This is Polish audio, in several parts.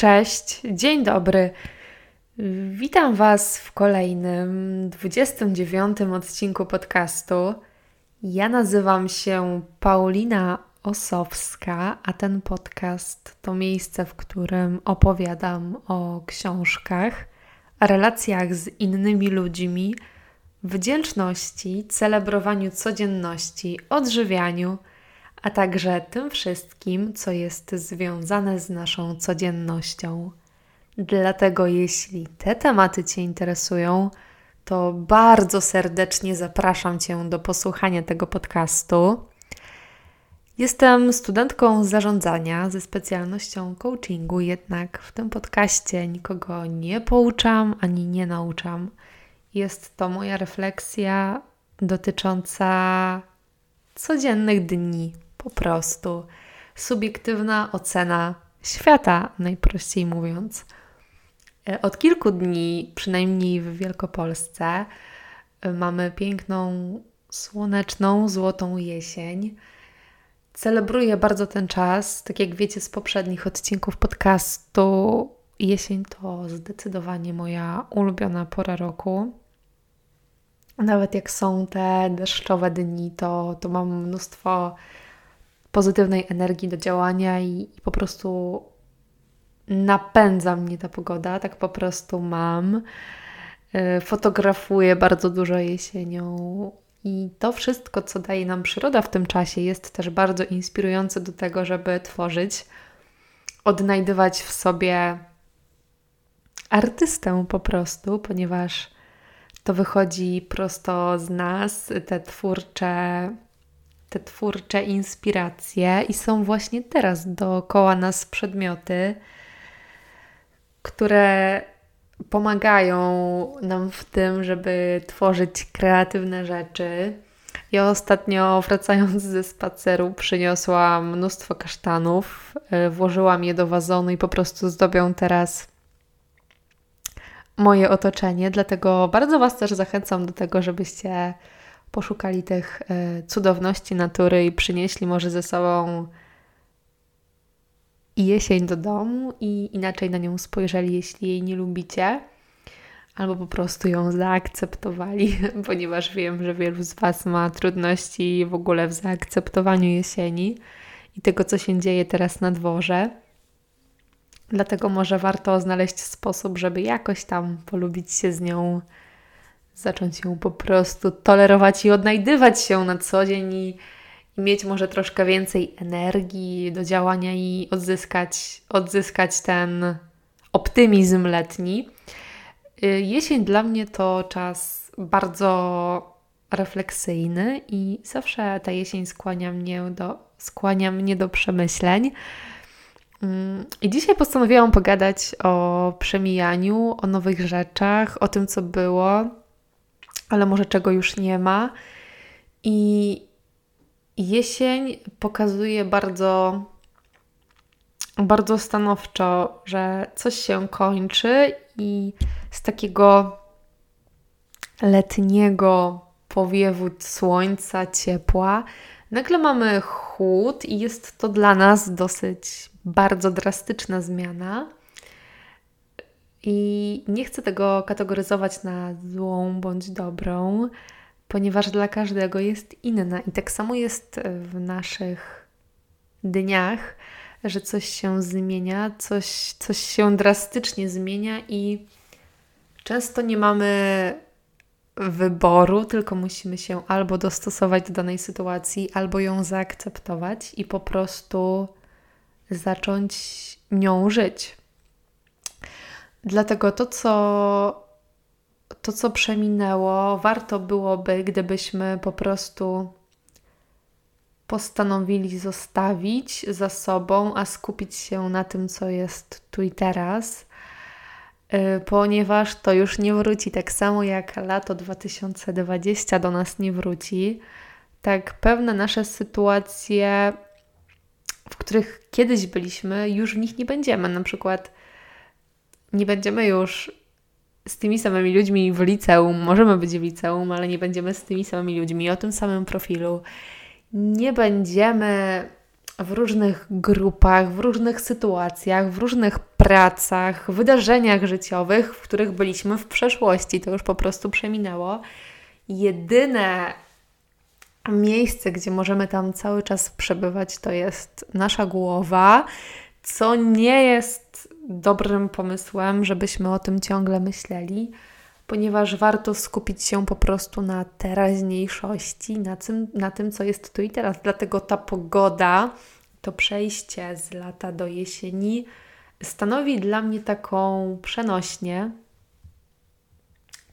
Cześć, dzień dobry. Witam Was w kolejnym 29 odcinku podcastu. Ja nazywam się Paulina Osowska, a ten podcast to miejsce, w którym opowiadam o książkach, relacjach z innymi ludźmi, wdzięczności, celebrowaniu codzienności, odżywianiu a także tym wszystkim, co jest związane z naszą codziennością. Dlatego, jeśli te tematy Cię interesują, to bardzo serdecznie zapraszam Cię do posłuchania tego podcastu. Jestem studentką zarządzania ze specjalnością coachingu, jednak w tym podcaście nikogo nie pouczam ani nie nauczam. Jest to moja refleksja dotycząca codziennych dni, po prostu subiektywna ocena świata, najprościej mówiąc. E, od kilku dni, przynajmniej w Wielkopolsce, e, mamy piękną, słoneczną, złotą jesień. Celebruję bardzo ten czas. Tak jak wiecie z poprzednich odcinków podcastu, jesień to zdecydowanie moja ulubiona pora roku. Nawet jak są te deszczowe dni, to, to mam mnóstwo pozytywnej energii do działania i, i po prostu napędza mnie ta pogoda, tak po prostu mam. Y, fotografuję bardzo dużo jesienią i to wszystko, co daje nam przyroda w tym czasie, jest też bardzo inspirujące do tego, żeby tworzyć, odnajdywać w sobie artystę po prostu, ponieważ to wychodzi prosto z nas, te twórcze te twórcze inspiracje i są właśnie teraz dookoła nas przedmioty, które pomagają nam w tym, żeby tworzyć kreatywne rzeczy. Ja ostatnio, wracając ze spaceru, przyniosłam mnóstwo kasztanów, e, włożyłam je do wazonu i po prostu zdobią teraz moje otoczenie. Dlatego bardzo Was też zachęcam do tego, żebyście poszukali tych e, cudowności natury i przynieśli może ze sobą jesień do domu i inaczej na nią spojrzeli, jeśli jej nie lubicie, albo po prostu ją zaakceptowali, ponieważ wiem, że wielu z Was ma trudności w ogóle w zaakceptowaniu jesieni i tego, co się dzieje teraz na dworze. Dlatego może warto znaleźć sposób, żeby jakoś tam polubić się z nią zacząć ją po prostu tolerować i odnajdywać się na co dzień i, i mieć może troszkę więcej energii do działania i odzyskać, odzyskać ten optymizm letni. Y, jesień dla mnie to czas bardzo refleksyjny i zawsze ta jesień skłania mnie do, skłania mnie do przemyśleń. Mm, I dzisiaj postanowiłam pogadać o przemijaniu, o nowych rzeczach, o tym, co było, ale może czego już nie ma. I jesień pokazuje bardzo, bardzo stanowczo, że coś się kończy i z takiego letniego powiewu słońca, ciepła, nagle mamy chłód i jest to dla nas dosyć bardzo drastyczna zmiana. I nie chcę tego kategoryzować na złą bądź dobrą, ponieważ dla każdego jest inna. I tak samo jest w naszych dniach, że coś się zmienia, coś, coś się drastycznie zmienia i często nie mamy wyboru, tylko musimy się albo dostosować do danej sytuacji, albo ją zaakceptować i po prostu zacząć nią żyć. Dlatego to, co, to, co przeminęło, warto byłoby, gdybyśmy po prostu postanowili zostawić za sobą, a skupić się na tym, co jest tu i teraz, y, ponieważ to już nie wróci. Tak samo jak lato 2020 do nas nie wróci, tak pewne nasze sytuacje, w których kiedyś byliśmy, już w nich nie będziemy. Na przykład nie będziemy już z tymi samymi ludźmi w liceum, możemy być w liceum, ale nie będziemy z tymi samymi ludźmi o tym samym profilu. Nie będziemy w różnych grupach, w różnych sytuacjach, w różnych pracach, wydarzeniach życiowych, w których byliśmy w przeszłości. To już po prostu przeminęło. Jedyne miejsce, gdzie możemy tam cały czas przebywać, to jest nasza głowa, co nie jest dobrym pomysłem, żebyśmy o tym ciągle myśleli, ponieważ warto skupić się po prostu na teraźniejszości, na tym, na tym co jest tu i teraz. Dlatego ta pogoda, to przejście z lata do jesieni stanowi dla mnie taką przenośnię,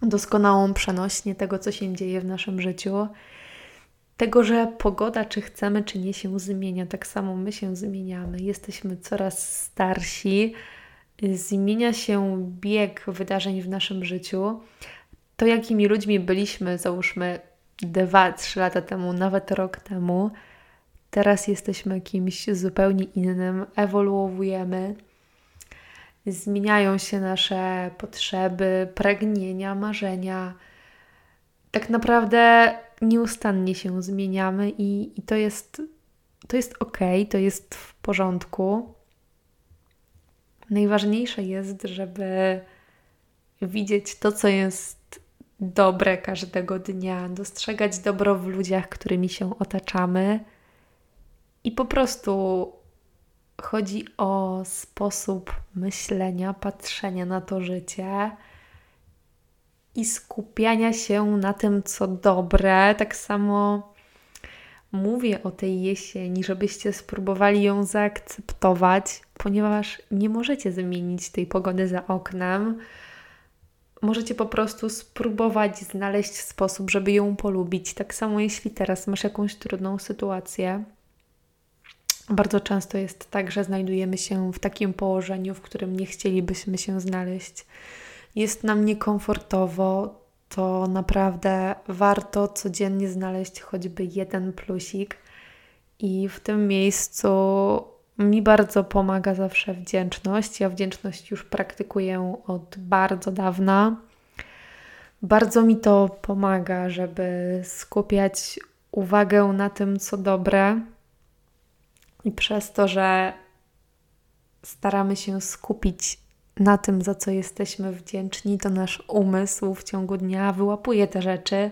doskonałą przenośnię tego, co się dzieje w naszym życiu tego, że pogoda, czy chcemy, czy nie, się zmienia. Tak samo my się zmieniamy. Jesteśmy coraz starsi, zmienia się bieg wydarzeń w naszym życiu. To, jakimi ludźmi byliśmy, załóżmy 2-3 lata temu, nawet rok temu, teraz jesteśmy kimś zupełnie innym, ewoluujemy. Zmieniają się nasze potrzeby, pragnienia, marzenia. Tak naprawdę nieustannie się zmieniamy i, i to jest to jest ok, to jest w porządku. Najważniejsze jest, żeby widzieć to, co jest dobre każdego dnia, dostrzegać dobro w ludziach, którymi się otaczamy. I po prostu chodzi o sposób myślenia, patrzenia na to życie i skupiania się na tym, co dobre. Tak samo mówię o tej jesieni, żebyście spróbowali ją zaakceptować, ponieważ nie możecie zmienić tej pogody za oknem. Możecie po prostu spróbować znaleźć sposób, żeby ją polubić. Tak samo jeśli teraz masz jakąś trudną sytuację. Bardzo często jest tak, że znajdujemy się w takim położeniu, w którym nie chcielibyśmy się znaleźć jest nam niekomfortowo, to naprawdę warto codziennie znaleźć choćby jeden plusik. I w tym miejscu mi bardzo pomaga zawsze wdzięczność. Ja wdzięczność już praktykuję od bardzo dawna. Bardzo mi to pomaga, żeby skupiać uwagę na tym, co dobre, i przez to, że staramy się skupić na tym, za co jesteśmy wdzięczni, to nasz umysł w ciągu dnia wyłapuje te rzeczy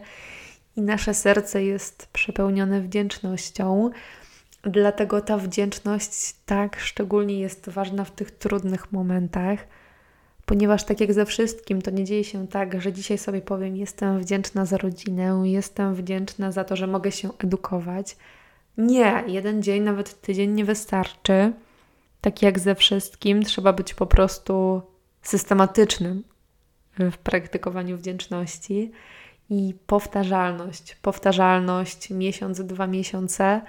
i nasze serce jest przepełnione wdzięcznością. Dlatego ta wdzięczność tak szczególnie jest ważna w tych trudnych momentach, ponieważ tak jak ze wszystkim, to nie dzieje się tak, że dzisiaj sobie powiem: Jestem wdzięczna za rodzinę, jestem wdzięczna za to, że mogę się edukować. Nie, jeden dzień, nawet tydzień nie wystarczy tak jak ze wszystkim, trzeba być po prostu systematycznym w praktykowaniu wdzięczności i powtarzalność. Powtarzalność miesiąc, dwa miesiące,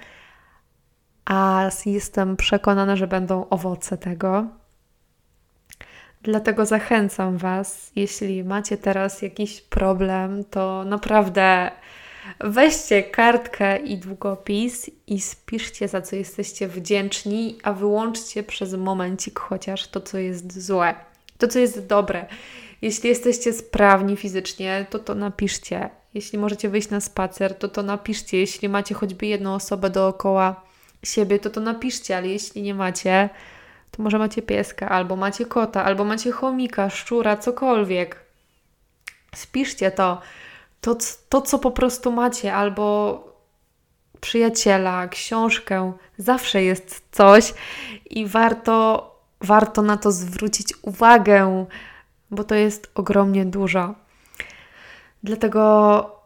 a jestem przekonana, że będą owoce tego. Dlatego zachęcam Was, jeśli macie teraz jakiś problem, to naprawdę Weźcie kartkę i długopis i spiszcie, za co jesteście wdzięczni, a wyłączcie przez momencik chociaż to, co jest złe, to, co jest dobre. Jeśli jesteście sprawni fizycznie, to to napiszcie. Jeśli możecie wyjść na spacer, to to napiszcie. Jeśli macie choćby jedną osobę dookoła siebie, to to napiszcie, ale jeśli nie macie, to może macie pieska, albo macie kota, albo macie chomika, szczura, cokolwiek. Spiszcie to to, to, co po prostu macie, albo przyjaciela, książkę, zawsze jest coś i warto, warto na to zwrócić uwagę, bo to jest ogromnie dużo. Dlatego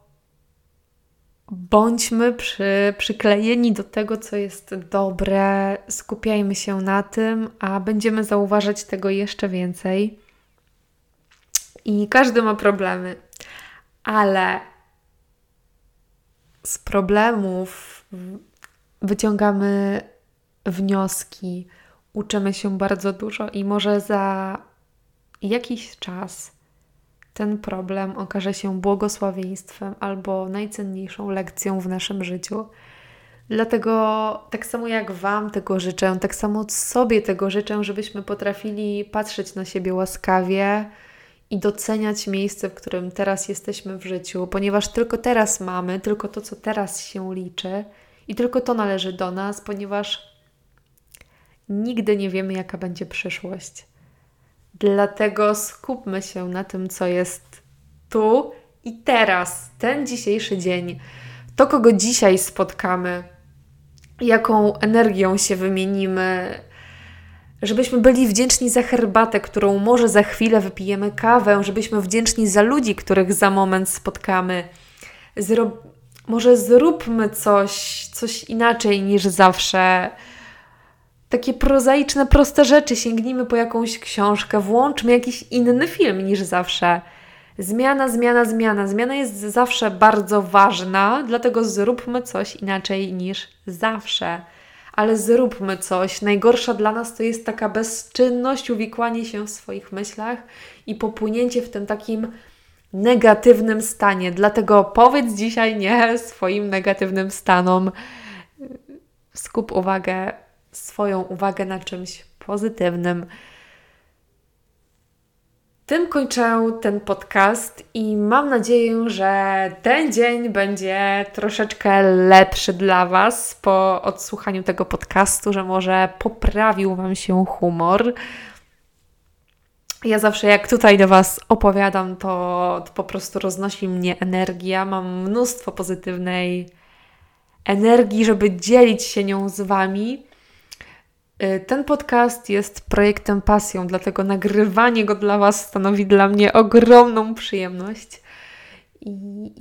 bądźmy przy, przyklejeni do tego, co jest dobre, skupiajmy się na tym, a będziemy zauważać tego jeszcze więcej. I każdy ma problemy ale z problemów wyciągamy wnioski, uczymy się bardzo dużo i może za jakiś czas ten problem okaże się błogosławieństwem albo najcenniejszą lekcją w naszym życiu. Dlatego tak samo jak Wam tego życzę, tak samo sobie tego życzę, żebyśmy potrafili patrzeć na siebie łaskawie, i doceniać miejsce, w którym teraz jesteśmy w życiu, ponieważ tylko teraz mamy, tylko to, co teraz się liczy i tylko to należy do nas, ponieważ nigdy nie wiemy, jaka będzie przyszłość. Dlatego skupmy się na tym, co jest tu i teraz, ten dzisiejszy dzień, to, kogo dzisiaj spotkamy, jaką energią się wymienimy, żebyśmy byli wdzięczni za herbatę, którą może za chwilę wypijemy kawę, żebyśmy wdzięczni za ludzi, których za moment spotkamy. Zro może zróbmy coś, coś inaczej niż zawsze. Takie prozaiczne, proste rzeczy. Sięgnijmy po jakąś książkę, włączmy jakiś inny film niż zawsze. Zmiana, zmiana, zmiana. Zmiana jest zawsze bardzo ważna, dlatego zróbmy coś inaczej niż zawsze. Ale zróbmy coś. Najgorsza dla nas to jest taka bezczynność, uwikłanie się w swoich myślach i popłynięcie w tym takim negatywnym stanie. Dlatego powiedz dzisiaj nie swoim negatywnym stanom. Skup uwagę, swoją uwagę na czymś pozytywnym. Tym kończę ten podcast i mam nadzieję, że ten dzień będzie troszeczkę lepszy dla Was po odsłuchaniu tego podcastu, że może poprawił Wam się humor. Ja zawsze jak tutaj do Was opowiadam, to, to po prostu roznosi mnie energia. Mam mnóstwo pozytywnej energii, żeby dzielić się nią z Wami. Y, ten podcast jest projektem pasją, dlatego nagrywanie go dla Was stanowi dla mnie ogromną przyjemność. I,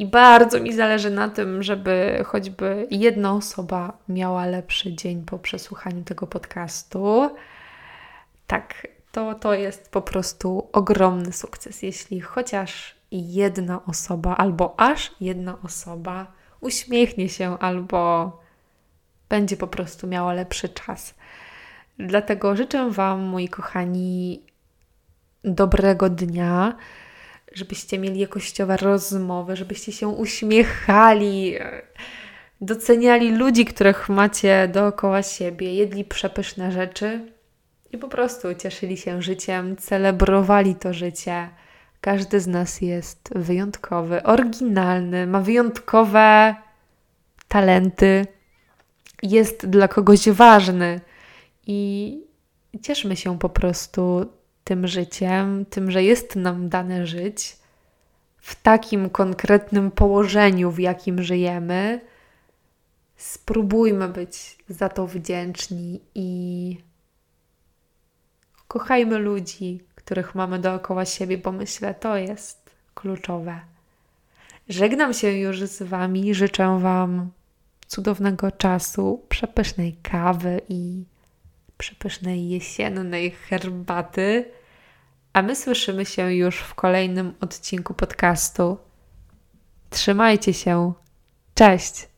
I, bardzo mi zależy na tym, żeby choćby jedna osoba miała lepszy dzień po przesłuchaniu tego podcastu. Tak, to, to jest po prostu ogromny sukces, jeśli chociaż jedna osoba albo aż jedna osoba uśmiechnie się albo będzie po prostu miała lepszy czas. Dlatego życzę Wam, moi kochani, dobrego dnia, żebyście mieli jakościowe rozmowy, żebyście się uśmiechali, doceniali ludzi, których macie dookoła siebie, jedli przepyszne rzeczy i po prostu cieszyli się życiem, celebrowali to życie. Każdy z nas jest wyjątkowy, oryginalny, ma wyjątkowe talenty, jest dla kogoś ważny i cieszmy się po prostu tym życiem, tym, że jest nam dane żyć w takim konkretnym położeniu, w jakim żyjemy. Spróbujmy być za to wdzięczni i kochajmy ludzi, których mamy dookoła siebie, bo myślę, to jest kluczowe. Żegnam się już z Wami, życzę Wam cudownego czasu, przepysznej kawy i przepysznej jesiennej herbaty. A my słyszymy się już w kolejnym odcinku podcastu. Trzymajcie się. Cześć!